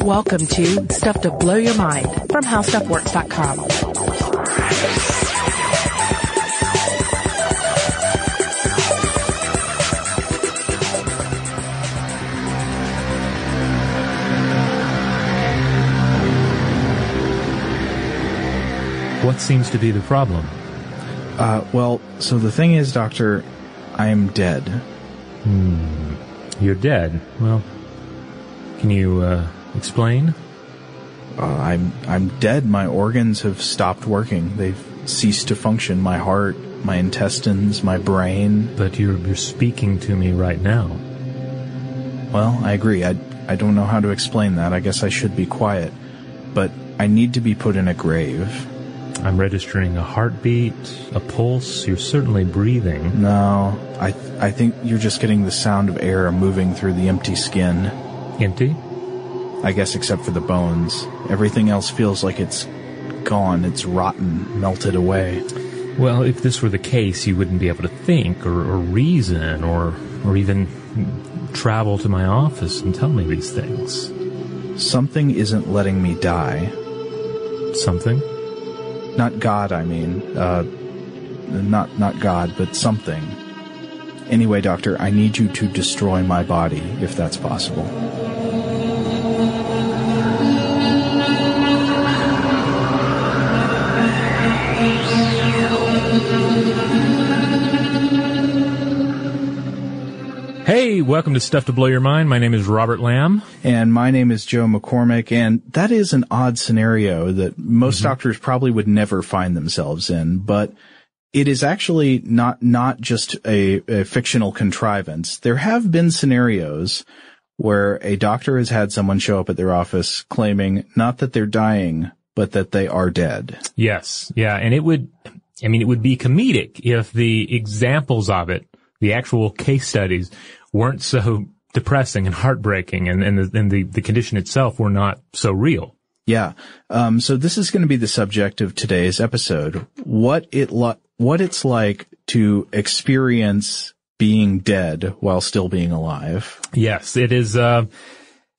Welcome to Stuff to Blow Your Mind from HowStuffWorks.com. What seems to be the problem? Uh, well, so the thing is, Doctor, I'm dead. Hmm. You're dead. Well, can you uh, explain? Uh, I'm I'm dead. My organs have stopped working. They've ceased to function. My heart, my intestines, my brain. But you're you're speaking to me right now. Well, I agree. I I don't know how to explain that. I guess I should be quiet. But I need to be put in a grave. I'm registering a heartbeat, a pulse. You're certainly breathing. No, I I think you're just getting the sound of air moving through the empty skin. Empty? I guess except for the bones. Everything else feels like it's gone. It's rotten, melted away. Well, if this were the case, you wouldn't be able to think or, or reason or or even travel to my office and tell me these things. Something isn't letting me die. Something? Not God, I mean. Uh, not not God, but something. Anyway, Doctor, I need you to destroy my body, if that's possible. Hey, welcome to Stuff to Blow Your Mind. My name is Robert Lamb. And my name is Joe McCormick, and that is an odd scenario that most Mm-hmm. doctors probably would never find themselves in, but it is actually not, not just a, a fictional contrivance. There have been scenarios where a doctor has had someone show up at their office claiming not that they're dying, but that they are dead. Yes, yeah, and it would, I mean, it would be comedic if the examples of it, the actual case studies, weren't so depressing and heartbreaking, and and the, and the, the condition itself were not so real. Yeah. Um, so this is going to be the subject of today's episode. What it lo- what it's like to experience being dead while still being alive. Yes, it is uh,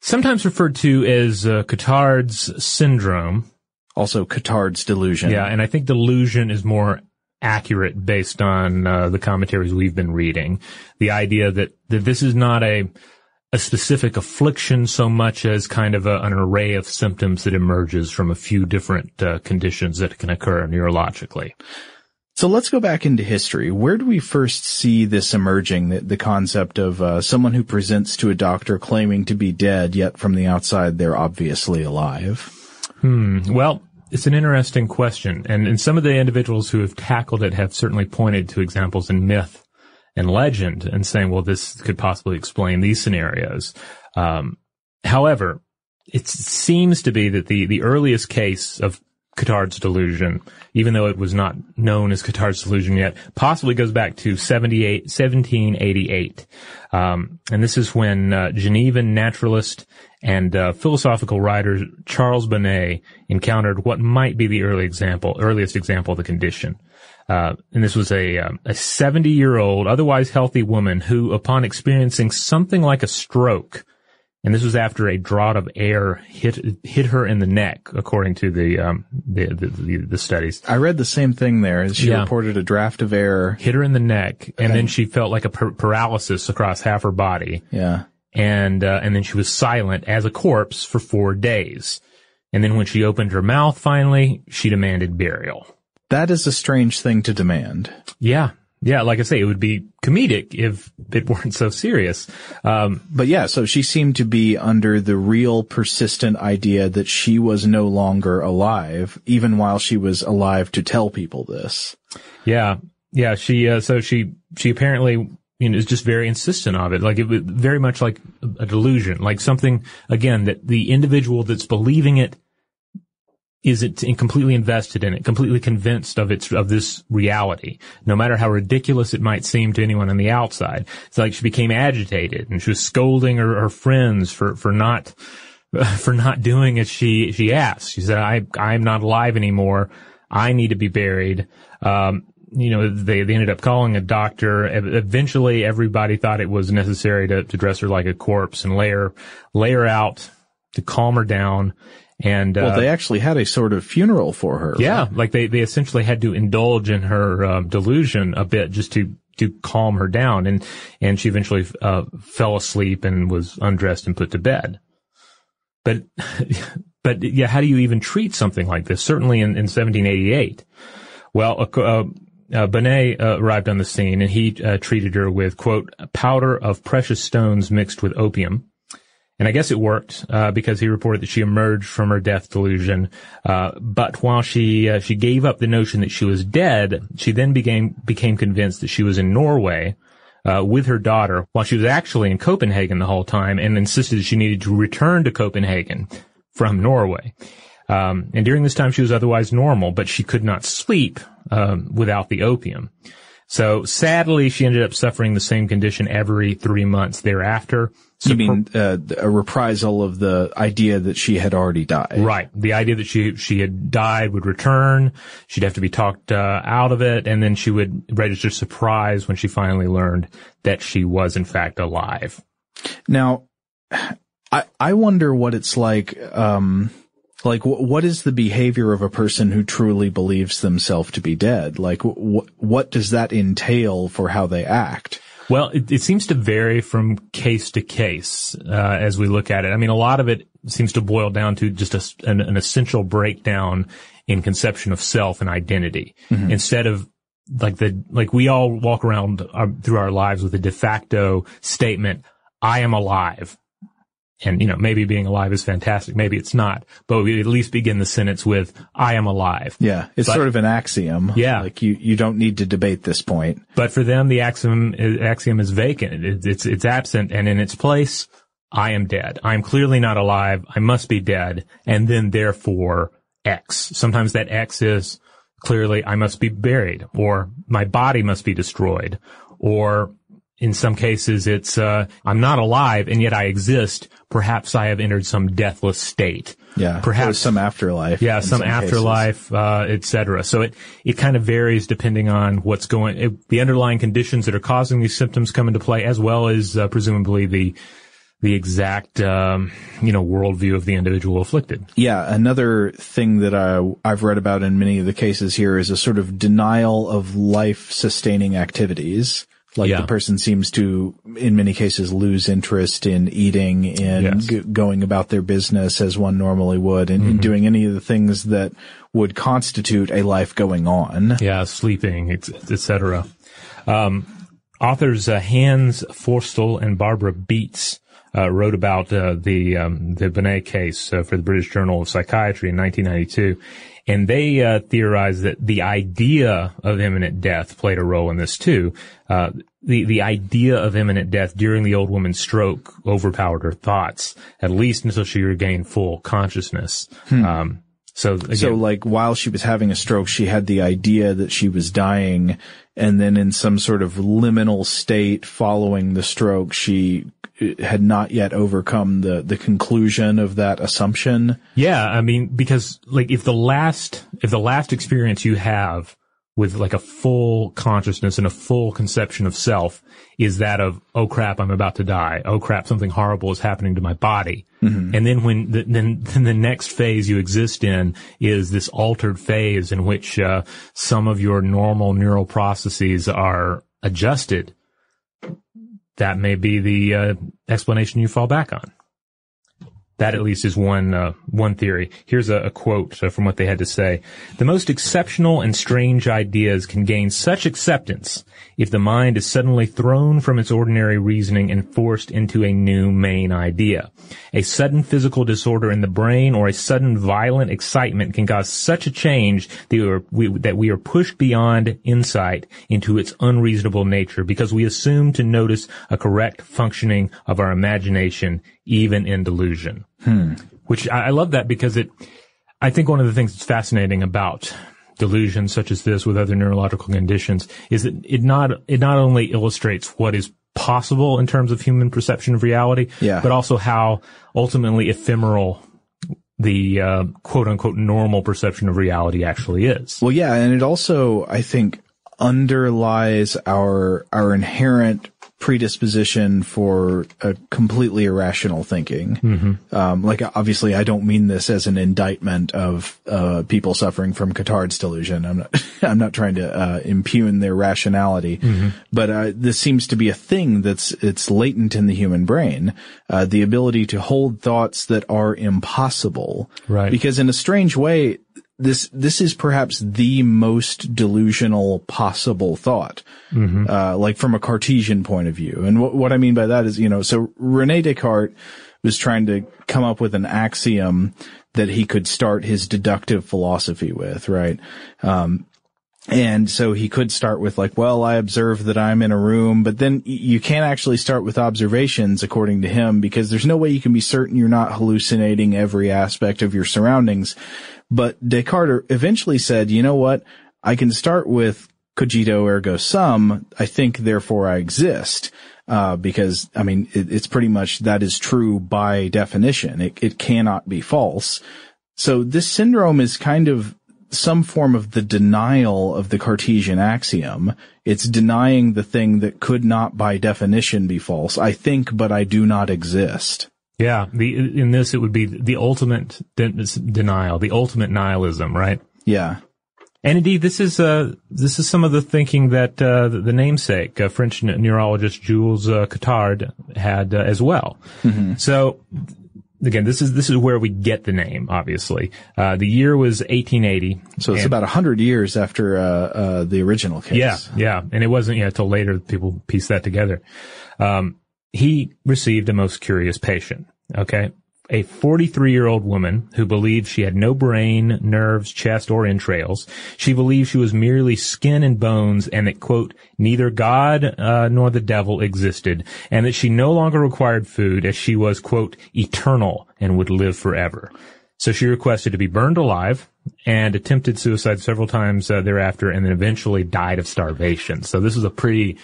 sometimes referred to as uh, Cotard's syndrome. Also, Cotard's delusion. Yeah, and I think delusion is more accurate based on uh, the commentaries we've been reading. The idea that that this is not a a specific affliction so much as kind of a, an array of symptoms that emerges from a few different uh, conditions that can occur neurologically. So let's go back into history. Where do we first see this emerging, the, the concept of uh, someone who presents to a doctor claiming to be dead, yet from the outside they're obviously alive? Hmm. Well, it's an interesting question, and, and some of the individuals who have tackled it have certainly pointed to examples in myth and legend and saying, well, this could possibly explain these scenarios. Um, however, it seems to be that the, the earliest case of Cotard's delusion, even though it was not known as Cotard's delusion yet, possibly goes back to 78, 1788. Um, and this is when uh, Genevan naturalist and uh, philosophical writer Charles Bonnet encountered what might be the early example, earliest example of the condition. Uh, and this was a um, a 70 year old, otherwise healthy woman who, upon experiencing something like a stroke, and this was after a draught of air hit hit her in the neck, according to the um, the, the, the, the studies. I read the same thing there. She Yeah. reported a draft of air. Hit her in the neck, and then she felt like a par- paralysis across half her body, Yeah. And uh, and then she was silent as a corpse for four days. And then when she opened her mouth, finally, she demanded burial. That is a strange thing to demand. Yeah, yeah. Like I say, it would be comedic if it weren't so serious. Um, But yeah, so she seemed to be under the real persistent idea that she was no longer alive, even while she was alive to tell people this. Yeah, yeah. She uh, so she she apparently you know is just very insistent of it. Like it very much like a delusion, like something again that the individual that's believing it is it completely invested in it, completely convinced of its of this reality, no matter how ridiculous it might seem to anyone on the outside. It's like she became agitated and she was scolding her, her friends for for not for not doing as she she asked. She said, "I I'm not alive anymore. I need to be buried." Um, you know, they, they ended up calling a doctor. Eventually, everybody thought it was necessary to, to dress her like a corpse and lay her, lay her out to calm her down. And, uh, Well, they actually had a sort of funeral for her. yeah, like they, they essentially had to indulge in her uh, delusion a bit just to to calm her down, and and she eventually uh, fell asleep and was undressed and put to bed. But but yeah, how do you even treat something like this? Certainly in, in 1788. Well, uh, uh, Bonnet uh, arrived on the scene and he uh, treated her with quote powder of precious stones mixed with opium. And I guess it worked uh, because he reported that she emerged from her death delusion. Uh, but while she uh, she gave up the notion that she was dead, she then became became convinced that she was in Norway with her daughter, while she was actually in Copenhagen the whole time, and insisted that she needed to return to Copenhagen from Norway. Um, and during this time, she was otherwise normal, but she could not sleep um, without the opium. So sadly, she ended up suffering the same condition every three months thereafter. You mean uh, a reprisal of the idea that she had already died? Right. The idea that she she had died would return. She'd have to be talked uh, out of it, and then she would register surprise when she finally learned that she was in fact alive. Now, I I wonder what it's like. Um, like wh- what is the behavior of a person who truly believes themselves to be dead? Like wh- what does that entail for how they act? Well, it, it seems to vary from case to case uh, as we look at it. I mean, a lot of it seems to boil down to just a, an, an essential breakdown in conception of self and identity. Mhm. Instead of like the like we all walk around our, through our lives with a de facto statement, "I am alive." And, you know, maybe being alive is fantastic. Maybe it's not, but we at least begin the sentence with, I am alive. Yeah, it's But- sort of an axiom. Yeah. like you you don't need to debate this point. But for them, the axiom is, axiom is vacant. It, it's it's absent, and in its place, I am dead. I am clearly not alive. I must be dead, and then therefore X. Sometimes that X is clearly I must be buried, or my body must be destroyed, or in some cases it's uh, I'm not alive and yet I exist. Perhaps I have entered some deathless state. Yeah, Perhaps some afterlife. yeah, in some, afterlife, uh, et cetera. So it, it kind of varies depending on what's going, it, the underlying conditions that are causing these symptoms come into play, as well as uh, presumably the, the exact, um, you know, worldview of the individual afflicted. Yeah, another thing that I, I've read about in many of the cases here is a sort of denial of life-sustaining activities. Like Yeah. the person seems to, in many cases, lose interest in eating and Yes. g- going about their business as one normally would and, and doing any of the things that would constitute a life going on. Yeah, sleeping, etc. Um, authors uh, Hans Förstl and Barbara Beats wrote about uh, the um, the Bonnet case uh, for the British Journal of Psychiatry in 1992, and they uh, theorized that the idea of imminent death played a role in this too. Uh, the the idea of imminent death during the old woman's stroke overpowered her thoughts, at least until she regained full consciousness. Um, so again, So like while she was having a stroke, she had the idea that she was dying and then in some sort of liminal state following the stroke, she uh, had not yet overcome the, the conclusion of that assumption. Yeah, I mean, because like if the last if the last experience you have with like a full consciousness and a full conception of self is that of oh crap I'm about to die. Oh crap something horrible is happening to my body. And then when the, then then the next phase you exist in is this altered phase in which uh, some of your normal neural processes are adjusted. That may be the uh, explanation you fall back on that at least is one uh, one theory. Here's a, a quote uh, from what they had to say: "The most exceptional and strange ideas can gain such acceptance if the mind is suddenly thrown from its ordinary reasoning and forced into a new main idea. A sudden physical disorder in the brain or a sudden violent excitement can cause such a change that we are, we, that we are pushed beyond insight into its unreasonable nature because we assume to notice a correct functioning of our imagination even in delusion." Which I, I love that because it, I think one of the things that's fascinating about delusions such as this with other neurological conditions is that it not, it not only illustrates what is possible in terms of human perception of reality, Yeah. but also how ultimately ephemeral the uh, quote unquote normal perception of reality actually is. Well, yeah, and it also, I think, underlies our our inherent predisposition for a completely irrational thinking. Um, like, obviously, I don't mean this as an indictment of uh, people suffering from Cotard's delusion. I'm not. I'm not trying to uh, impugn their rationality, but uh, this seems to be a thing that's it's latent in the human brain. Uh, the ability to hold thoughts that are impossible, Right. Because in a strange way, this this is perhaps the most delusional possible thought, uh, like from a Cartesian point of view. And what what I mean by that is, you know, so Rene Descartes was trying to come up with an axiom that he could start his deductive philosophy with, right? Um, and so he could start with like, well, I observe that I'm in a room, but then you can't actually start with observations according to him because there's no way you can be certain you're not hallucinating every aspect of your surroundings. But Descartes eventually said, you know what? I can start with cogito ergo sum. I think, therefore I exist. Uh, because, I mean, it, it's pretty much that is true by definition. It, it cannot be false. So this syndrome is kind of some form of the denial of the Cartesian axiom. It's denying the thing that could not by definition be false. I think, but I do not exist. Yeah, the in this it would be the ultimate de- denial, the ultimate nihilism, right? Yeah. And indeed, this is uh, this is some of the thinking that uh, the, the namesake, uh, French ne- neurologist Jules uh, Cotard, had uh, as well. So, again, this is this is where we get the name. Obviously, uh, the year was 1880. So it's about a hundred years after, uh, uh, the original case. yeah, yeah, and it wasn't yeah until later that people pieced that together. Um, he received a most curious patient. Okay, a 43 year old woman who believed she had no brain, nerves, chest, or entrails. She believed she was merely skin and bones, and that quote neither God uh, nor the devil existed, and that she no longer required food as she was quote eternal and would live forever. So she requested to be burned alive and attempted suicide several times uh, thereafter and then eventually died of starvation. So this is a pretty,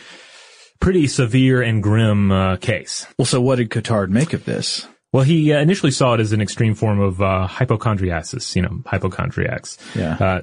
pretty severe and grim uh, case. Well, so what did Cotard make of this? Well, he uh, initially saw it as an extreme form of uh, hypochondriasis, you know, hypochondriacs. Yeah. Uh,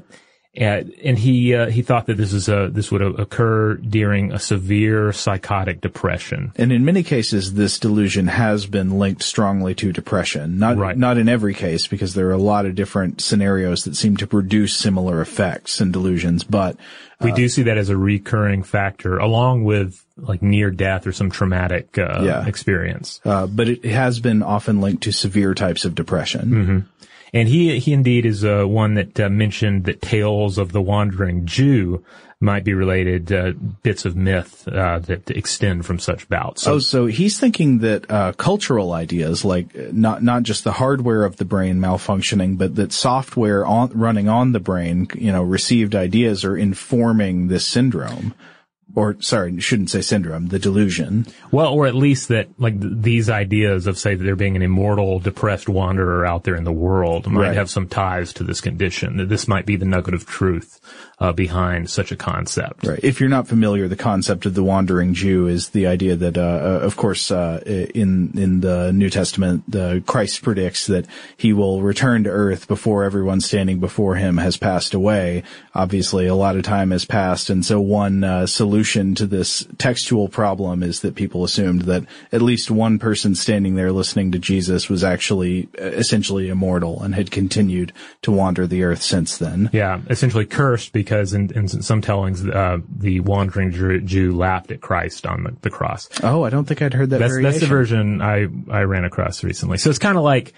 And, and he uh, he thought that this is a this would occur during a severe psychotic depression. And in many cases, this delusion has been linked strongly to depression. Not Right. not in every case, because there are a lot of different scenarios that seem to produce similar effects and delusions. But We do see that as a recurring factor, along with like near death or some traumatic uh, Yeah. experience. uh, but it has been often linked to severe types of depression. hmm And he he indeed is uh, one that uh, mentioned that tales of the wandering Jew might be related uh, bits of myth uh, that extend from such bouts. oh, so he's thinking that uh, cultural ideas, like uh, not not just the hardware of the brain malfunctioning, but that software on, running on the brain, you know, received ideas are informing this syndrome. Or sorry, shouldn't say syndrome, the delusion. Well, or at least that like th- these ideas of say that there being an immortal, depressed wanderer out there in the world might Right. have some ties to this condition. That this might be the nugget of truth uh, behind such a concept. Right. If you're not familiar, the concept of the wandering Jew is the idea that, uh, uh, of course, uh, in in the New Testament, uh, Christ predicts that he will return to earth before everyone standing before him has passed away. Obviously, a lot of time has passed, and so one uh, solution to this textual problem is that people assumed that at least one person standing there listening to Jesus was actually uh, essentially immortal and had continued to wander the earth since then. Yeah, essentially cursed because in, in some tellings, uh, the wandering Jew, Jew laughed at Christ on the, the cross. Oh, I don't think I'd heard that. That's that's the version I I ran across recently. So it's kind of like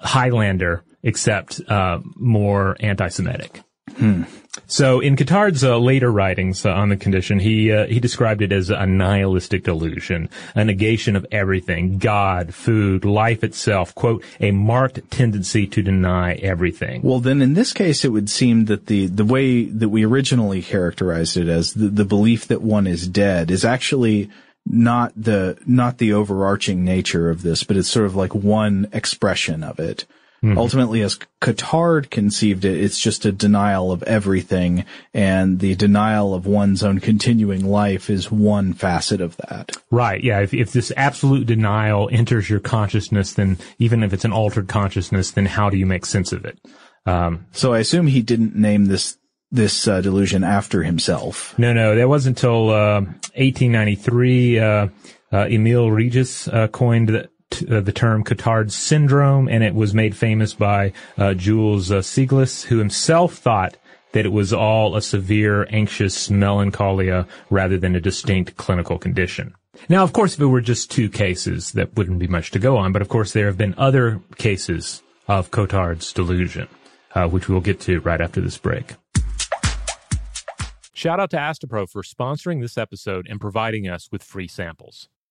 Highlander, except uh, more anti-Semitic. Hmm. So in Cotard's uh, later writings uh, on the condition, he uh, he described it as a nihilistic delusion, a negation of everything, God, food, life itself, quote, a marked tendency to deny everything. Well, then in this case, it would seem that the, the way that we originally characterized it as the, the belief that one is dead is actually not the, not the overarching nature of this, but it's sort of like one expression of it. Ultimately, as Cotard conceived it, it's just a denial of everything, and the denial of one's own continuing life is one facet of that. Right. Yeah. If, if this absolute denial enters your consciousness, then even if it's an altered consciousness, then how do you make sense of it? Um, So I assume he didn't name this this uh, delusion after himself. No, no, that wasn't until uh, 1893. Uh, uh, Emile Regis uh, coined the, t- uh, the term Cotard's syndrome, and it was made famous by uh, Jules uh, who himself thought that it was all a severe anxious melancholia rather than a distinct clinical condition. Now, of course, if it were just two cases, that wouldn't be much to go on, but of course there have been other cases of Cotard's delusion, uh, which we'll get to right after this break. Shout out to Astepro for sponsoring this episode and providing us with free samples.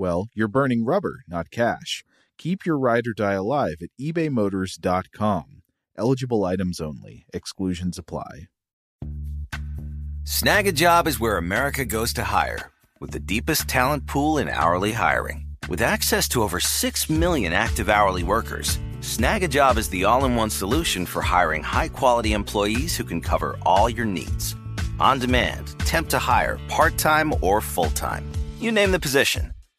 well, you're burning rubber, not cash. Keep your ride or die alive at ebaymotors.com. Eligible items only, exclusions apply. Snagajob is where America goes to hire, with the deepest talent pool in hourly hiring. With access to over 6 million active hourly workers, Snagajob is the all in one solution for hiring high quality employees who can cover all your needs. On demand, temp to hire, part time or full time. You name the position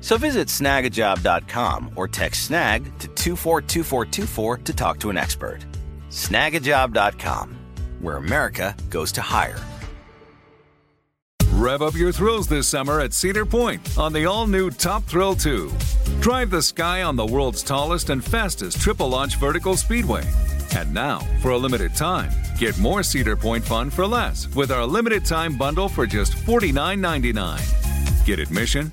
So visit snagajob.com or text snag to 242424 to talk to an expert. Snagajob.com, where America goes to hire. Rev up your thrills this summer at Cedar Point on the all new Top Thrill 2. Drive the sky on the world's tallest and fastest triple launch vertical speedway. And now, for a limited time, get more Cedar Point fun for less with our limited time bundle for just $49.99. Get admission,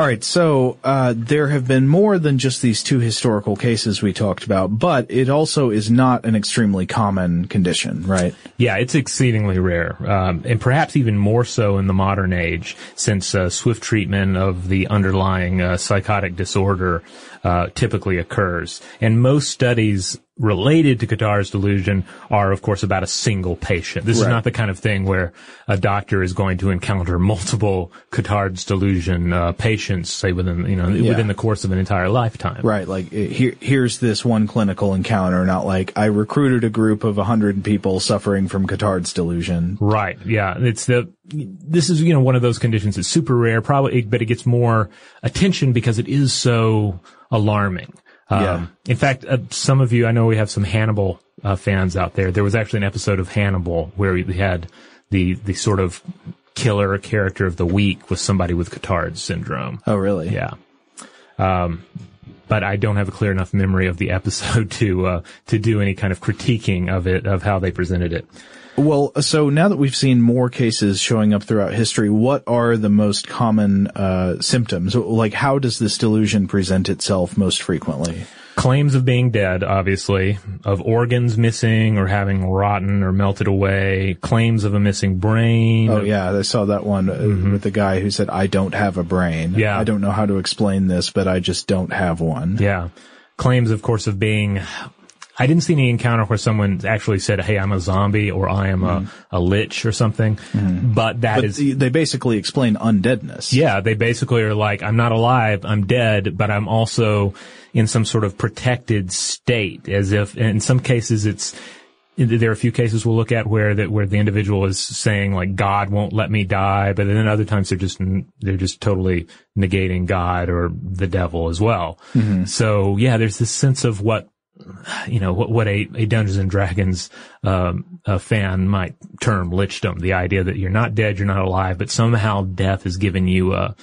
All right, so uh, there have been more than just these two historical cases we talked about, but it also is not an extremely common condition, right? Yeah, it's exceedingly rare, um, and perhaps even more so in the modern age, since uh, swift treatment of the underlying uh, psychotic disorder uh, typically occurs. And most studies related to Cotard's delusion are, of course, about a single patient. This right. is not the kind of thing where a doctor is going to encounter multiple Cotard's delusion uh, patients, say within you know yeah. within the course of an entire lifetime. Right. Like here, here's this one clinical encounter, not like I recruited a group of a hundred people suffering from Cotard's delusion. Right. Yeah. It's the this is you know one of those conditions that's super rare, probably, but it gets more attention because it is so alarming. Um. In fact, uh, some of you, I know we have some Hannibal uh, fans out there. There was actually an episode of Hannibal where we had the the sort of killer character of the week was somebody with Cotard's syndrome. Oh, really? Yeah. Um, but I don't have a clear enough memory of the episode to uh, to do any kind of critiquing of it of how they presented it. Well, so now that we've seen more cases showing up throughout history, what are the most common uh, symptoms? Like, how does this delusion present itself most frequently? Claims of being dead, obviously, of organs missing or having rotten or melted away, claims of a missing brain. Oh yeah, I saw that one uh, mm-hmm. with the guy who said, I don't have a brain. Yeah. I don't know how to explain this, but I just don't have one. Yeah. Claims, of course, of being I didn't see any encounter where someone actually said, "Hey, I'm a zombie" or "I am mm. a, a lich" or something. Mm. But that but is they basically explain undeadness. Yeah, they basically are like, "I'm not alive, I'm dead, but I'm also in some sort of protected state." As if, in some cases, it's there are a few cases we'll look at where that where the individual is saying like God won't let me die, but then other times they're just they're just totally negating God or the devil as well. Mm-hmm. So yeah, there's this sense of what you know, what, what a, a Dungeons and Dragons, um, fan might term lichdom, the idea that you're not dead, you're not alive, but somehow death has given you, uh,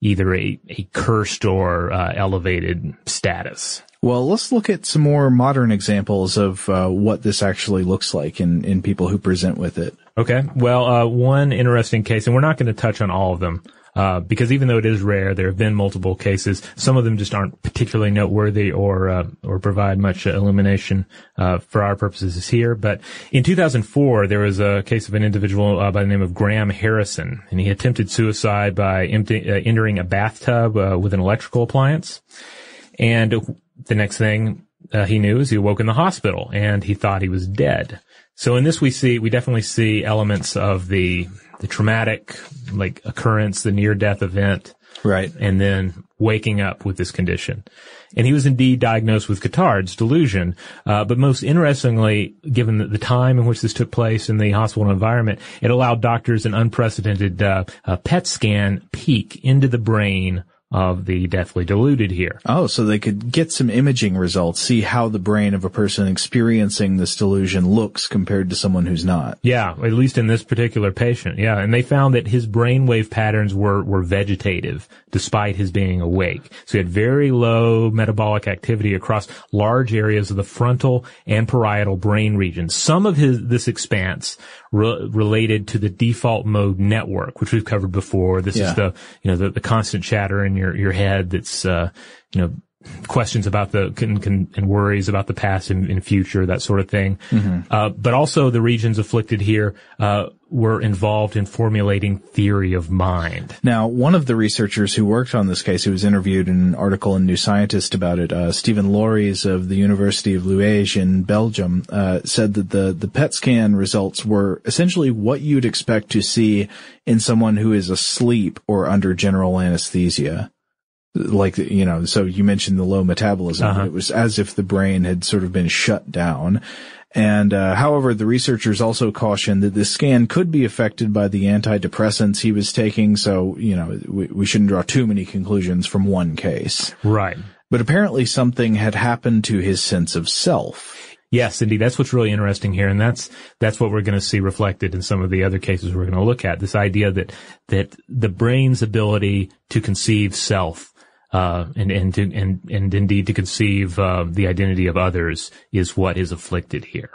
either a, a cursed or, uh, elevated status. Well, let's look at some more modern examples of, uh, what this actually looks like in, in people who present with it. Okay. Well, uh, one interesting case, and we're not going to touch on all of them, uh, because even though it is rare, there have been multiple cases. Some of them just aren't particularly noteworthy or uh, or provide much illumination uh, for our purposes here. But in 2004, there was a case of an individual uh, by the name of Graham Harrison, and he attempted suicide by empty, uh, entering a bathtub uh, with an electrical appliance. And the next thing he knew is he awoke in the hospital, and he thought he was dead. So in this, we see we definitely see elements of the the traumatic like occurrence, the near death event, right, and then waking up with this condition. And he was indeed diagnosed with Cotard's delusion. Uh, but most interestingly, given the, the, time in which this took place in the hospital environment, it allowed doctors an unprecedented uh, PET scan peek into the brain of the deathly deluded here. Oh, so they could get some imaging results, see how the brain of a person experiencing this delusion looks compared to someone who's not. Yeah, at least in this particular patient. Yeah, and they found that his brainwave patterns were were vegetative despite his being awake. So he had very low metabolic activity across large areas of the frontal and parietal brain regions. Some of his this expanse re- related to the default mode network, which we've covered before. This yeah. is the, you know, the, the constant chatter in your, your head that's, uh, you know, questions about the can, can, and worries about the past and, and future, that sort of thing. Mm-hmm. Uh, but also the regions afflicted here uh, were involved in formulating theory of mind. Now, one of the researchers who worked on this case, who was interviewed in an article in New Scientist about it, uh, Stephen Laureys of the University of Liège in Belgium, uh, said that the the PET scan results were essentially what you'd expect to see in someone who is asleep or under general anesthesia like you know so you mentioned the low metabolism uh-huh. it was as if the brain had sort of been shut down and uh, however the researchers also cautioned that this scan could be affected by the antidepressants he was taking so you know we, we shouldn't draw too many conclusions from one case right but apparently something had happened to his sense of self Yes, indeed. That's what's really interesting here. And that's, that's what we're going to see reflected in some of the other cases we're going to look at. This idea that, that the brain's ability to conceive self uh, and and to, and and indeed to conceive uh, the identity of others is what is afflicted here.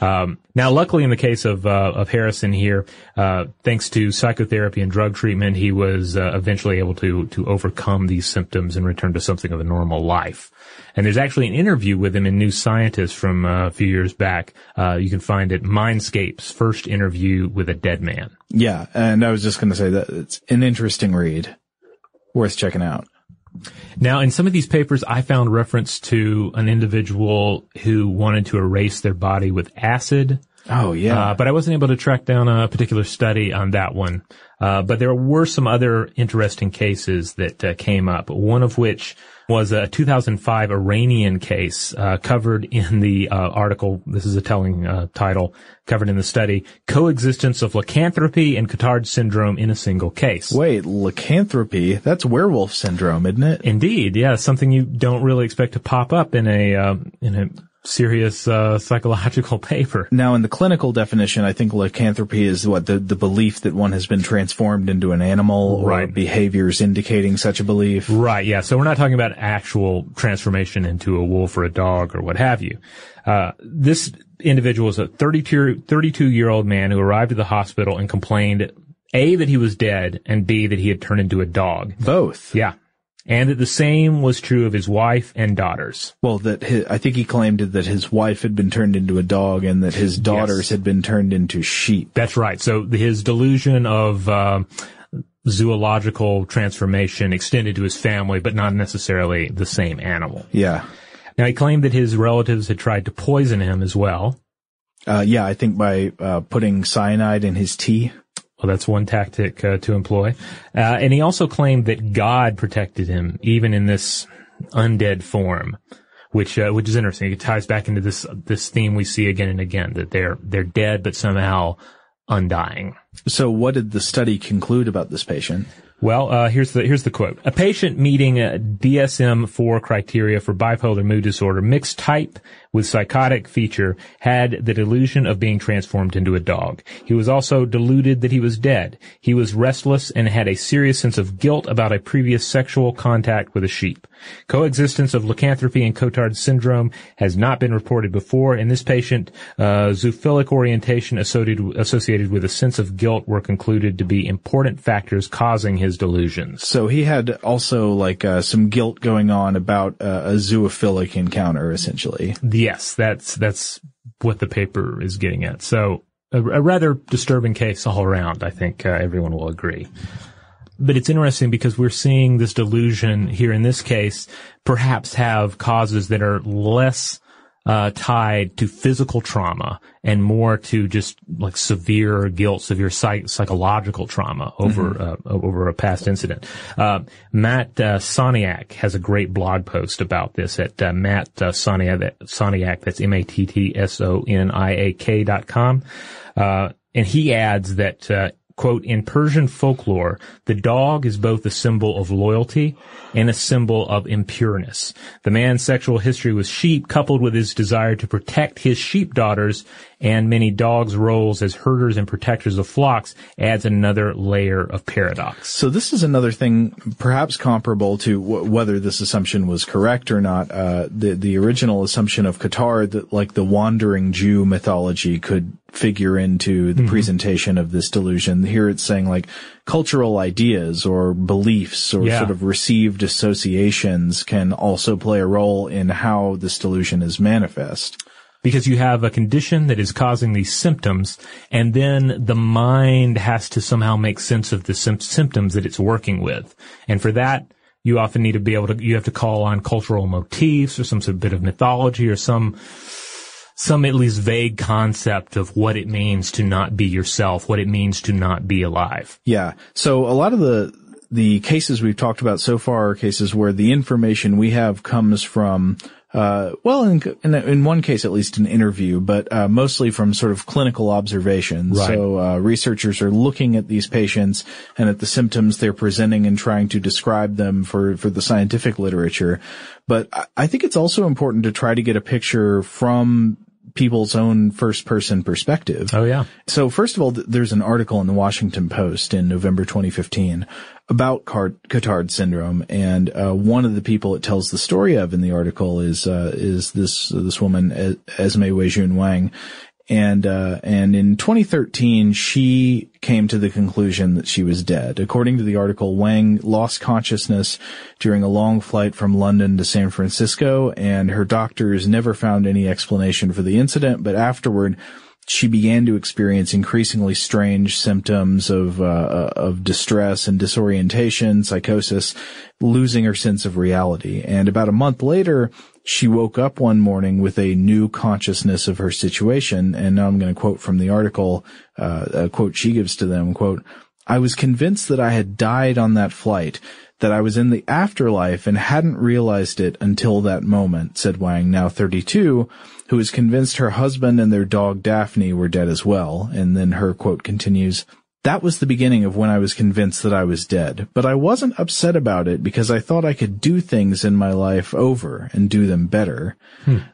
Um, now, luckily, in the case of uh, of Harrison here, uh, thanks to psychotherapy and drug treatment, he was uh, eventually able to to overcome these symptoms and return to something of a normal life. And there's actually an interview with him in New Scientist from uh, a few years back. you can find it Mindscape's first interview with a dead man. Yeah, and I was just going to say that it's an interesting read, worth checking out. Now, in some of these papers, I found reference to an individual who wanted to erase their body with acid. Oh, yeah. Uh, but I wasn't able to track down a particular study on that one. Uh, but there were some other interesting cases that uh, came up, one of which was a 2005 Iranian case uh, covered in the uh, article. This is a telling uh, title covered in the study: "Coexistence of lycanthropy and Cotard syndrome in a single case." Wait, lycanthropy? That's werewolf syndrome, isn't it? Indeed, yeah, something you don't really expect to pop up in a uh, in a serious uh, psychological paper. Now, in the clinical definition, I think lycanthropy is what the the belief that one has been transformed into an animal or right. behaviors indicating such a belief. Right. Yeah. So we're not talking about actual transformation into a wolf or a dog or what have you. Uh, this individual was a 32, 32 year old man who arrived at the hospital and complained a that he was dead and b that he had turned into a dog. Both. Yeah and that the same was true of his wife and daughters. Well, that his, I think he claimed that his wife had been turned into a dog and that his daughters yes. had been turned into sheep. That's right. So his delusion of uh, zoological transformation extended to his family, but not necessarily the same animal. Yeah. Now he claimed that his relatives had tried to poison him as well. Uh, yeah, I think by uh, putting cyanide in his tea. Well, that's one tactic uh, to employ. Uh, and he also claimed that God protected him even in this undead form, which uh, which is interesting. It ties back into this this theme we see again and again that they're they're dead but somehow undying. So, what did the study conclude about this patient? Well, uh, here's the here's the quote: A patient meeting DSM-4 criteria for bipolar mood disorder, mixed type with psychotic feature, had the delusion of being transformed into a dog. He was also deluded that he was dead. He was restless and had a serious sense of guilt about a previous sexual contact with a sheep. Coexistence of lycanthropy and Cotard syndrome has not been reported before. In this patient, uh, zoophilic orientation associated, associated with a sense of guilt were concluded to be important factors causing his delusions. So he had also like uh, some guilt going on about uh, a zoophilic encounter, essentially. Yes, that's that's what the paper is getting at. So a, a rather disturbing case all around. I think uh, everyone will agree but it's interesting because we're seeing this delusion here in this case perhaps have causes that are less uh, tied to physical trauma and more to just like severe guilt, severe psych- psychological trauma over Mm-hmm. uh, over a past incident. Uh, Matt uh, Soniak has a great blog post about this at uh, Matt uh, Soniak, Soniak. That's M A T T S O N I A K dot com. Uh, and he adds that. Quote, in Persian folklore, the dog is both a symbol of loyalty and a symbol of impureness. The man's sexual history with sheep, coupled with his desire to protect his sheep daughters and many dogs' roles as herders and protectors of flocks, adds another layer of paradox. So this is another thing, perhaps comparable to w- whether this assumption was correct or not. Uh, the the original assumption of Cotard that like the wandering Jew mythology could figure into the presentation of this delusion. Here it's saying like cultural ideas or beliefs or Yeah. sort of received associations can also play a role in how this delusion is manifest. Because you have a condition that is causing these symptoms and then the mind has to somehow make sense of the sym- symptoms that it's working with. And for that, you often need to be able to, you have to call on cultural motifs or some sort of bit of mythology or some, some at least vague concept of what it means to not be yourself, what it means to not be alive. Yeah. So a lot of the the cases we've talked about so far are cases where the information we have comes from uh, well, in, in in one case at least an interview, but uh, mostly from sort of clinical observations. Right. So uh, researchers are looking at these patients and at the symptoms they're presenting and trying to describe them for for the scientific literature. But I, I think it's also important to try to get a picture from people's own first person perspective. Oh yeah. So first of all, th- there's an article in the Washington Post in November 2015 about Car- Cotard syndrome, and uh, one of the people it tells the story of in the article is uh, is this this woman Es- Esme Weijun Wang, and uh, and in 2013 she came to the conclusion that she was dead. According to the article, Wang lost consciousness during a long flight from London to San Francisco, and her doctors never found any explanation for the incident. But afterward, she began to experience increasingly strange symptoms of uh, of distress and disorientation, psychosis, losing her sense of reality. And about a month later, she woke up one morning with a new consciousness of her situation. And now I'm going to quote from the article, uh, a quote she gives to them, quote, I was convinced that I had died on that flight, that I was in the afterlife and hadn't realized it until that moment, said Wang, now 32, who was convinced her husband and their dog Daphne were dead as well. And then her quote continues, that was the beginning of when I was convinced that I was dead, but I wasn't upset about it because I thought I could do things in my life over and do them better.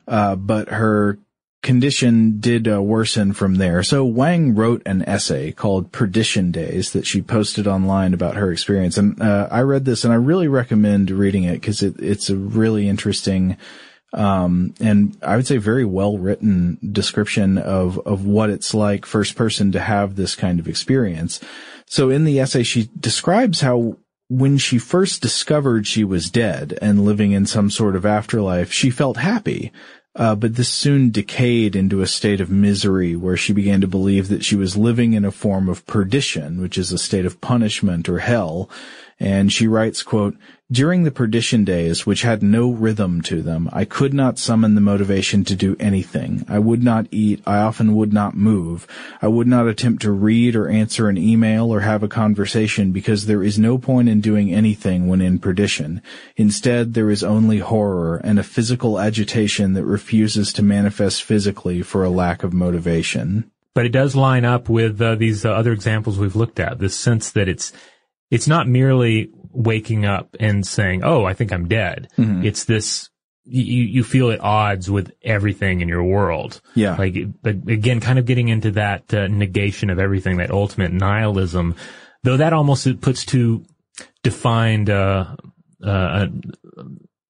Uh, but her condition did uh, worsen from there. So Wang wrote an essay called Perdition Days that she posted online about her experience. And uh, I read this and I really recommend reading it because it, it's a really interesting um, and I would say very well written description of, of what it's like first person to have this kind of experience. So in the essay, she describes how when she first discovered she was dead and living in some sort of afterlife, she felt happy. Uh, but this soon decayed into a state of misery where she began to believe that she was living in a form of perdition, which is a state of punishment or hell. And she writes, quote, during the perdition days, which had no rhythm to them, I could not summon the motivation to do anything. I would not eat. I often would not move. I would not attempt to read or answer an email or have a conversation because there is no point in doing anything when in perdition. Instead, there is only horror and a physical agitation that refuses to manifest physically for a lack of motivation. But it does line up with uh, these uh, other examples we've looked at. This sense that it's it's not merely waking up and saying, "Oh, I think I'm dead." Mhm. It's this you you feel at odds with everything in your world. Yeah. Like but again, kind of getting into that uh, negation of everything, that ultimate nihilism. Though that almost puts too defined uh, uh,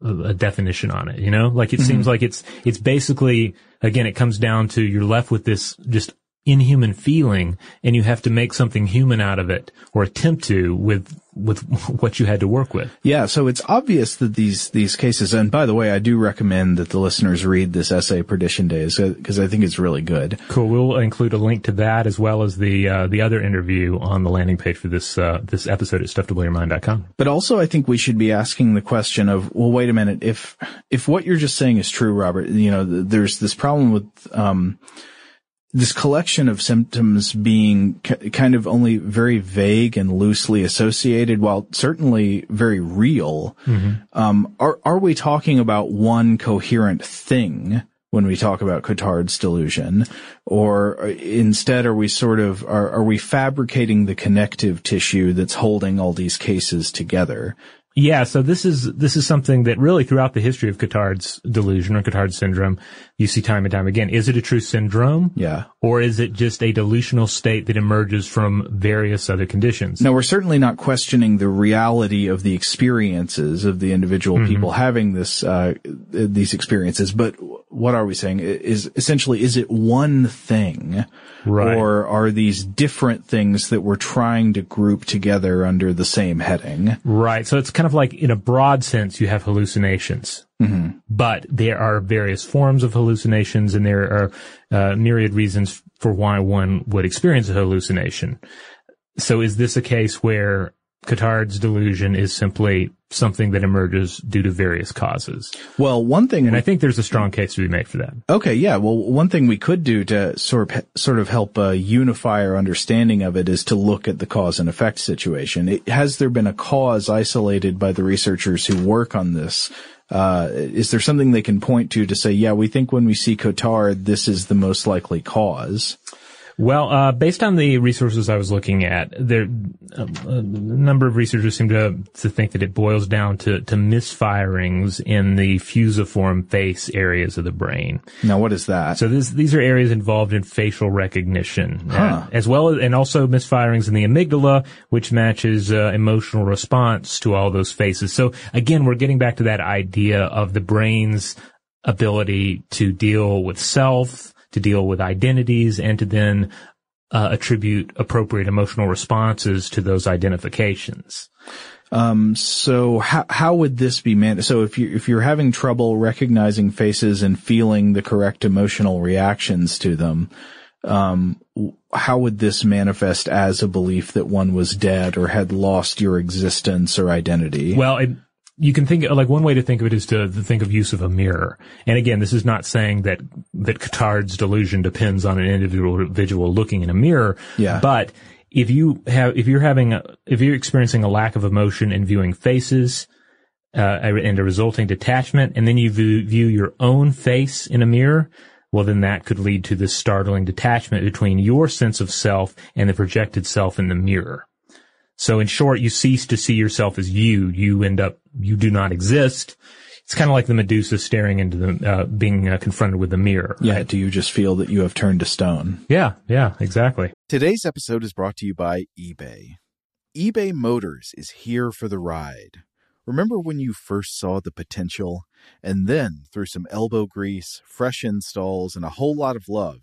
a, a definition on it. You know, like it Mhm. seems like it's it's basically again, it comes down to you're left with this just inhuman feeling and you have to make something human out of it or attempt to with with what you had to work with. Yeah, so it's obvious that these these cases and by the way, I do recommend that the listeners read this essay Perdition Days because I think it's really good. Cool. We'll include a link to that as well as the uh, the other interview on the landing page for this uh, this episode at stufftoblowyourmind.com. But also I think we should be asking the question of well wait a minute if if what you're just saying is true Robert, you know there's this problem with um this collection of symptoms being k- kind of only very vague and loosely associated, while certainly very real, mm-hmm. um, are are we talking about one coherent thing when we talk about Cotard's delusion, or uh, instead are we sort of are, are we fabricating the connective tissue that's holding all these cases together? Yeah, so this is this is something that really throughout the history of Cotard's delusion or Cotard's syndrome, you see time and time again. Is it a true syndrome? Yeah. Or is it just a delusional state that emerges from various other conditions? Now we're certainly not questioning the reality of the experiences of the individual mm-hmm. people having this uh, these experiences, but what are we saying? Is essentially is it one thing? Right. Or are these different things that we're trying to group together under the same heading? Right. So it's kind of like in a broad sense, you have hallucinations. Mm-hmm. But there are various forms of hallucinations and there are uh, myriad reasons for why one would experience a hallucination. So is this a case where Cotard's delusion is simply something that emerges due to various causes. Well, one thing, and we, I think there's a strong case to be made for that. Okay, yeah. Well, one thing we could do to sort of sort of help uh, unify our understanding of it is to look at the cause and effect situation. It, has there been a cause isolated by the researchers who work on this? Uh, is there something they can point to to say, yeah, we think when we see Cotard, this is the most likely cause? Well, uh, based on the resources I was looking at, there a, a number of researchers seem to to think that it boils down to to misfirings in the fusiform face areas of the brain. Now, what is that? So this, these are areas involved in facial recognition, huh. uh, as well as and also misfirings in the amygdala, which matches uh, emotional response to all those faces. So again, we're getting back to that idea of the brain's ability to deal with self to deal with identities and to then uh, attribute appropriate emotional responses to those identifications. Um, so how how would this be man? So if you if you're having trouble recognizing faces and feeling the correct emotional reactions to them, um, how would this manifest as a belief that one was dead or had lost your existence or identity? Well, it, you can think like one way to think of it is to, to, think of use of a mirror. And again, this is not saying that that Cotard's delusion depends on an individual individual looking in a mirror. Yeah. But if you have if you're having a, if you're experiencing a lack of emotion in viewing faces uh, and a resulting detachment, and then you view, view your own face in a mirror, well, then that could lead to this startling detachment between your sense of self and the projected self in the mirror. So in short, you cease to see yourself as you. You end up, you do not exist. It's kind of like the Medusa staring into the, uh, being uh, confronted with the mirror. Yeah. Do you just feel that you have turned to stone? Yeah. Yeah. Exactly. Today's episode is brought to you by eBay. eBay Motors is here for the ride. Remember when you first saw the potential? And then, through some elbow grease, fresh installs, and a whole lot of love,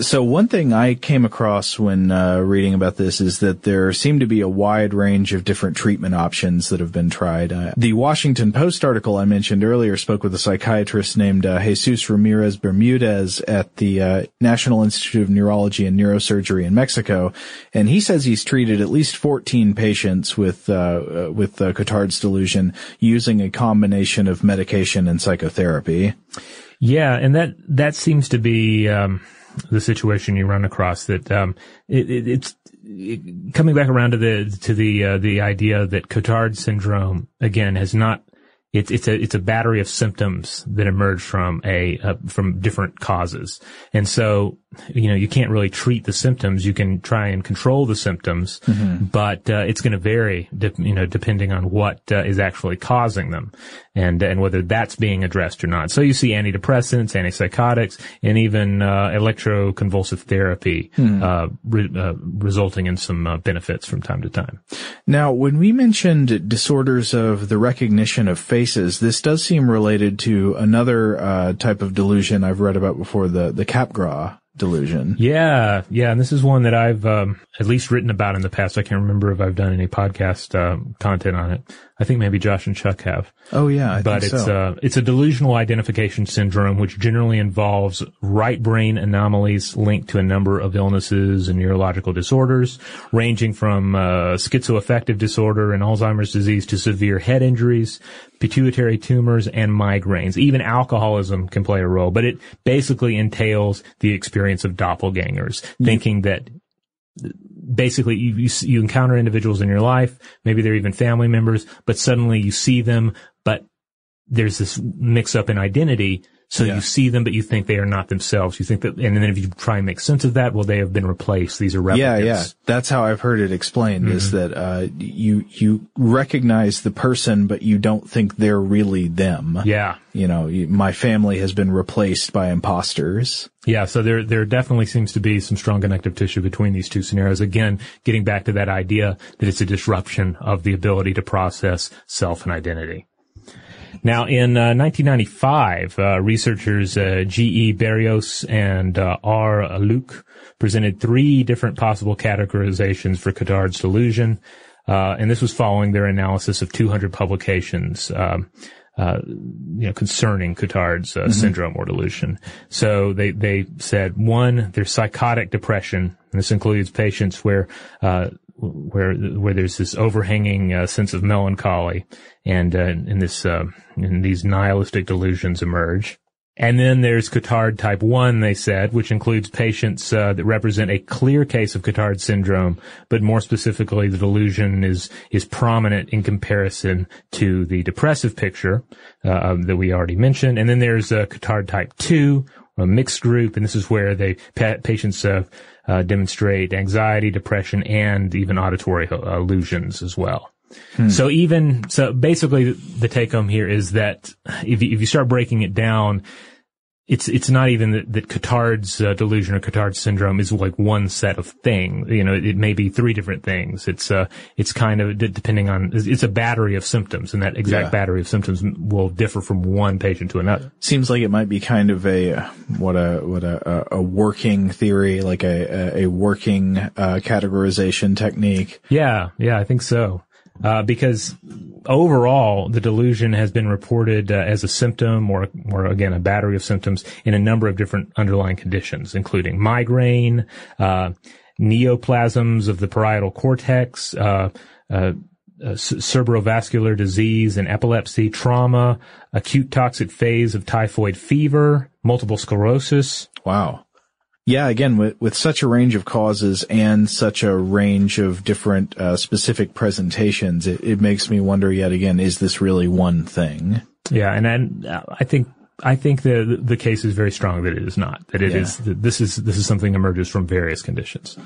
So one thing I came across when uh, reading about this is that there seem to be a wide range of different treatment options that have been tried. Uh, the Washington Post article I mentioned earlier spoke with a psychiatrist named uh, Jesus Ramirez Bermudez at the uh, National Institute of Neurology and Neurosurgery in Mexico, and he says he's treated at least 14 patients with uh, uh, with Cotard's delusion using a combination of medication and psychotherapy. Yeah, and that that seems to be. Um the situation you run across that um, it, it, it's it, coming back around to the to the uh, the idea that Cotard syndrome again has not it's it's a it's a battery of symptoms that emerge from a uh, from different causes, and so you know you can't really treat the symptoms. You can try and control the symptoms, mm-hmm. but uh, it's going to vary, de- you know, depending on what uh, is actually causing them, and and whether that's being addressed or not. So you see antidepressants, antipsychotics, and even uh, electroconvulsive therapy mm. re- uh, resulting in some benefits from time to time. Now, when we mentioned disorders of the recognition of faces, this does seem related to another uh, type of delusion I've read about before, the the Capgras delusion. Yeah, yeah, and this is one that I've um, at least written about in the past. I can't remember if I've done any podcast um, content on it. I think maybe Josh and Chuck have. Oh yeah, I but it's so. uh, it's a delusional identification syndrome, which generally involves right brain anomalies linked to a number of illnesses and neurological disorders, ranging from uh, schizoaffective disorder and Alzheimer's disease to severe head injuries, pituitary tumors, and migraines. Even alcoholism can play a role, but it basically entails the experience of doppelgangers, thinking that basically you, you, you encounter individuals in your life, maybe they're even family members, but suddenly you see them, but there's this mix up in identity. So yeah. you see them, but you think they are not themselves. You think that, and then if you try and make sense of that, well, they have been replaced. These are replicas. Yeah, yeah. That's how I've heard it explained mm-hmm. is that, uh, you, you recognize the person, but you don't think they're really them. Yeah. You know, my family has been replaced by imposters. Yeah, so there there definitely seems to be some strong connective tissue between these two scenarios. Again, getting back to that idea that it's a disruption of the ability to process self and identity. Now, in uh, 1995, uh, researchers uh, G.E. Berrios and uh, R. Luque presented three different possible categorizations for Cotard's delusion, uh, and this was following their analysis of 200 publications. Um, uh, you know, concerning Cotard's uh, Mhm. syndrome or delusion. So they, they said one, there's psychotic depression, and this includes patients where, uh, where, where there's this overhanging uh, sense of melancholy and, uh, this, uh, these nihilistic delusions emerge. And then there's Cotard type 1, they said, which includes patients uh, that represent a clear case of Cotard syndrome, but more specifically, the delusion is is prominent in comparison to the depressive picture uh, that we already mentioned. And then there's uh, Cotard type 2, a mixed group, and this is where they pa- patients uh, demonstrate anxiety, depression, and even auditory uh, illusions as well. Hmm. So even so, basically, the take home here is that if you, if you start breaking it down, it's it's not even that, that Cotard's uh, delusion or Cotard's syndrome is like one set of things. You know, it may be three different things. It's uh, it's kind of depending on it's a battery of symptoms, and that exact Yeah. battery of symptoms will differ from one patient to another. Seems like it might be kind of a uh, what a what a a- working theory, like a a, a working uh, categorization technique. Yeah, yeah, I think so. Uh, because overall, the delusion has been reported uh, as a symptom or, or again, a battery of symptoms in a number of different underlying conditions, including migraine, uh, neoplasms of the parietal cortex, uh, uh, uh, cerebrovascular disease and epilepsy, trauma, acute toxic phase of typhoid fever, multiple sclerosis. Wow. Yeah, again, with, with such a range of causes and such a range of different uh, specific presentations, it, it makes me wonder yet again, is this really one thing? Yeah, and then uh, I think I think the the case is very strong that it is not. That it Yeah. is that this is this is something that emerges from various conditions.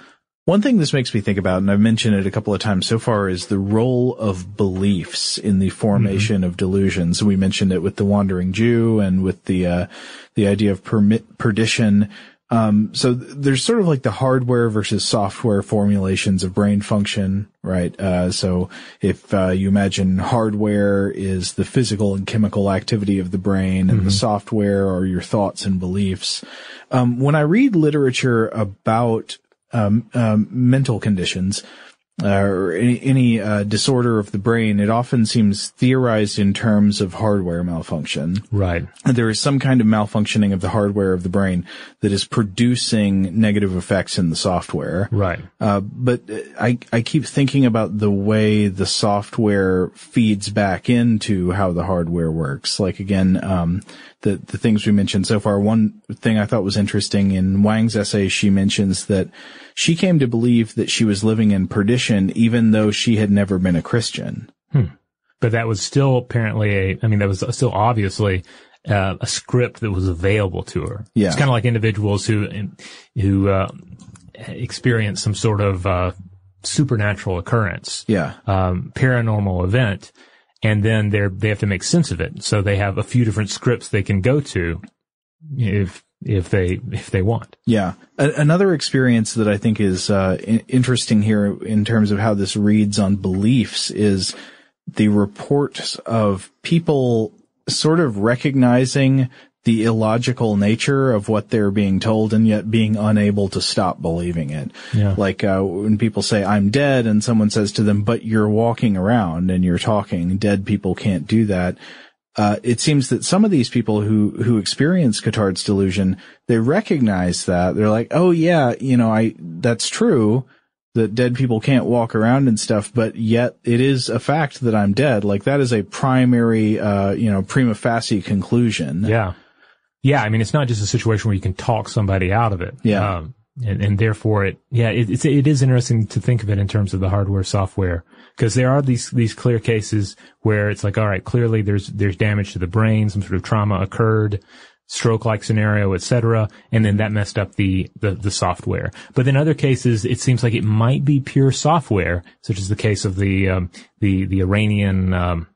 One thing this makes me think about, and I've mentioned it a couple of times so far, is the role of beliefs in the formation of delusions. We mentioned it with the wandering Jew and with the uh, the idea of permit perdition. Um, so th- there's sort of like the hardware versus software formulations of brain function, right? Uh, so if uh, you imagine hardware is the physical and chemical activity of the brain, and the software are your thoughts and beliefs. Um, when I read literature about um, um, mental conditions uh, or any, any uh, disorder of the brain, it often seems theorized in terms of hardware malfunction. Right. There is some kind of malfunctioning of the hardware of the brain that is producing negative effects in the software. Right. Uh, but I, I keep thinking about the way the software feeds back into how the hardware works. Like again, um, the, the things we mentioned so far. One thing I thought was interesting in Wang's essay, she mentions that she came to believe that she was living in perdition even though she had never been a Christian. But that was still apparently a. I mean, that was still obviously uh, a script that was available to her. Yeah. It's kind of like individuals who who uh, experience some sort of uh, supernatural occurrence. Yeah. um, paranormal event, and then they're they have to make sense of it. So they have a few different scripts they can go to if if they if they want. Yeah. A- another experience that I think is uh, i- interesting here in terms of how this reads on beliefs is the reports of people sort of recognizing the illogical nature of what they're being told and yet being unable to stop believing it. Yeah. Like uh, when people say I'm dead and someone says to them but you're walking around and you're talking dead people can't do that. Uh, it seems that some of these people who who experience Cotard's delusion they recognize that they're like oh yeah you know I that's true that dead people can't walk around and stuff but yet it is a fact that I'm dead like that is a primary uh, you know prima facie conclusion Yeah, yeah. I mean, it's not just a situation where you can talk somebody out of it. Yeah. um, and, and therefore it yeah it, it's it is interesting to think of it in terms of the hardware software because there are these these clear cases where it's like all right clearly there's there's damage to the brain some sort of trauma occurred stroke like scenario etc and then that messed up the, the the software but in other cases it seems like it might be pure software such as the case of the um, the the Iranian um,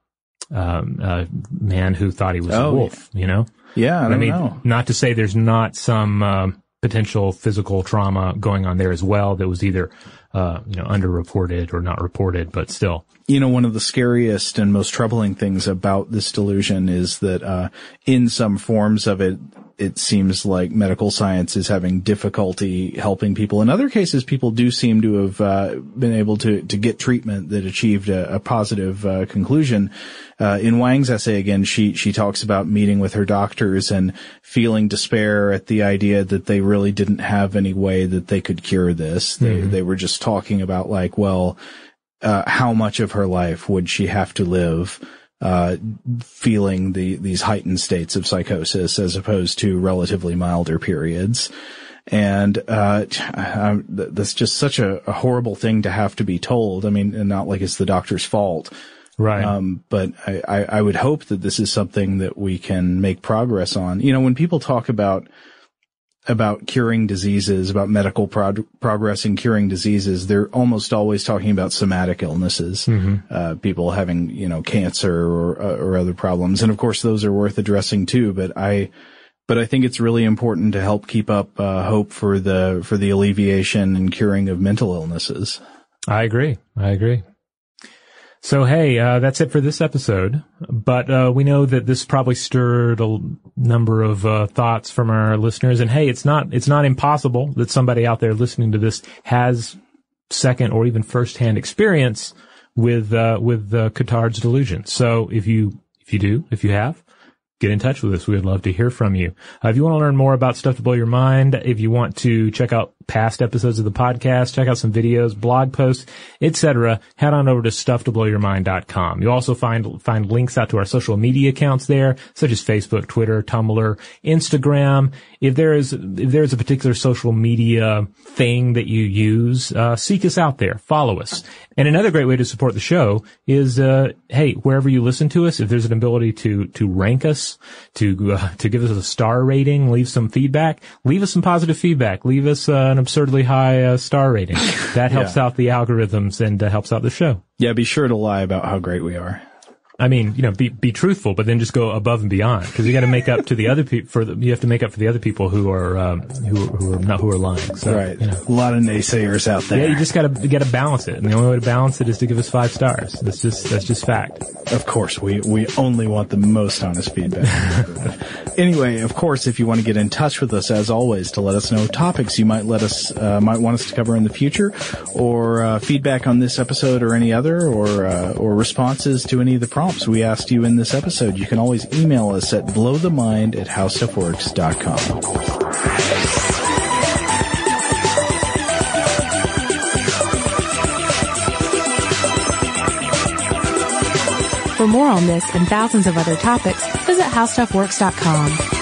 um, uh, man who thought he was a Oh, wolf you know yeah I, I mean, know not to say there's not some um, potential physical trauma going on there as well that was either, uh, you know, underreported or not reported, but still. you know, one of the scariest and most troubling things about this delusion is that, uh, in some forms of it, it seems like medical science is having difficulty helping people. In other cases, people do seem to have uh, been able to to get treatment that achieved a, a positive uh, conclusion. Uh, in Wang's essay again, she she talks about meeting with her doctors and feeling despair at the idea that they really didn't have any way that they could cure this. They Mhm. they were just talking about like, well, uh, how much of her life would she have to live? Uh, feeling the, these heightened states of psychosis as opposed to relatively milder periods. And, uh, I, th- that's just such a, a horrible thing to have to be told. I mean, and not like it's the doctor's fault. Right. Um, but I, I, I would hope that this is something that we can make progress on. You know, when people talk about, about curing diseases, about medical prog- progress in curing diseases, they're almost always talking about somatic illnesses, Mhm. uh, people having, you know, cancer or, uh, or other problems. And of course, those are worth addressing too, but I, but I think it's really important to help keep up, uh, hope for the, for the alleviation and curing of mental illnesses. I agree. I agree. So hey, uh, that's it for this episode. But uh, we know that this probably stirred a number of uh, thoughts from our listeners. And hey, it's not it's not impossible that somebody out there listening to this has second or even first hand experience with uh, with uh, Cotard's delusion. So if you if you do, if you have, get in touch with us. We would love to hear from you. Uh, if you want to learn more about stuff to blow your mind, if you want to check out past episodes of the podcast, check out some videos, blog posts, etc., head on over to stufftoblowyourmind.com. You'll also find find links out to our social media accounts there, such as Facebook, Twitter, Tumblr, Instagram. If there is if there is a particular social media thing that you use, uh, seek us out there, follow us. And another great way to support the show is, uh, hey, wherever you listen to us, if there's an ability to to rank us, to uh, to give us a star rating, leave some feedback, leave us some positive feedback, leave us uh, an absurdly high uh, star rating. That helps Yeah. out the algorithms and uh, helps out the show. Yeah, be sure to lie about how great we are. I mean, you know, be be truthful, but then just go above and beyond because you got to make up to the other people. For the, you have to make up for the other people who are um, who who are not who are lying. So, right. You know. A lot of naysayers out there. Yeah, you just gotta you gotta balance it, and the only way to balance it is to give us five stars. That's just that's just fact. Of course, we, we only want the most honest feedback. anyway, of course, if you want to get in touch with us, as always, to let us know topics you might let us, uh, might want us to cover in the future, or uh, feedback on this episode or any other, or uh, or responses to any of the prompts we asked you in this episode, you can always email us at blowthemind at howstuffworks.com. For more on this and thousands of other topics, visit howstuffworks.com.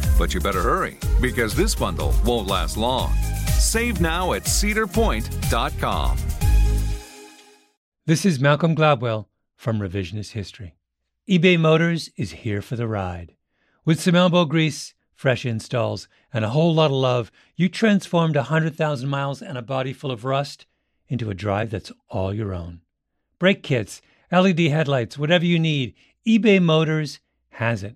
But you better hurry because this bundle won't last long. Save now at cedarpoint.com. This is Malcolm Gladwell from Revisionist History. eBay Motors is here for the ride. With some elbow grease, fresh installs, and a whole lot of love, you transformed 100,000 miles and a body full of rust into a drive that's all your own. Brake kits, LED headlights, whatever you need, eBay Motors has it.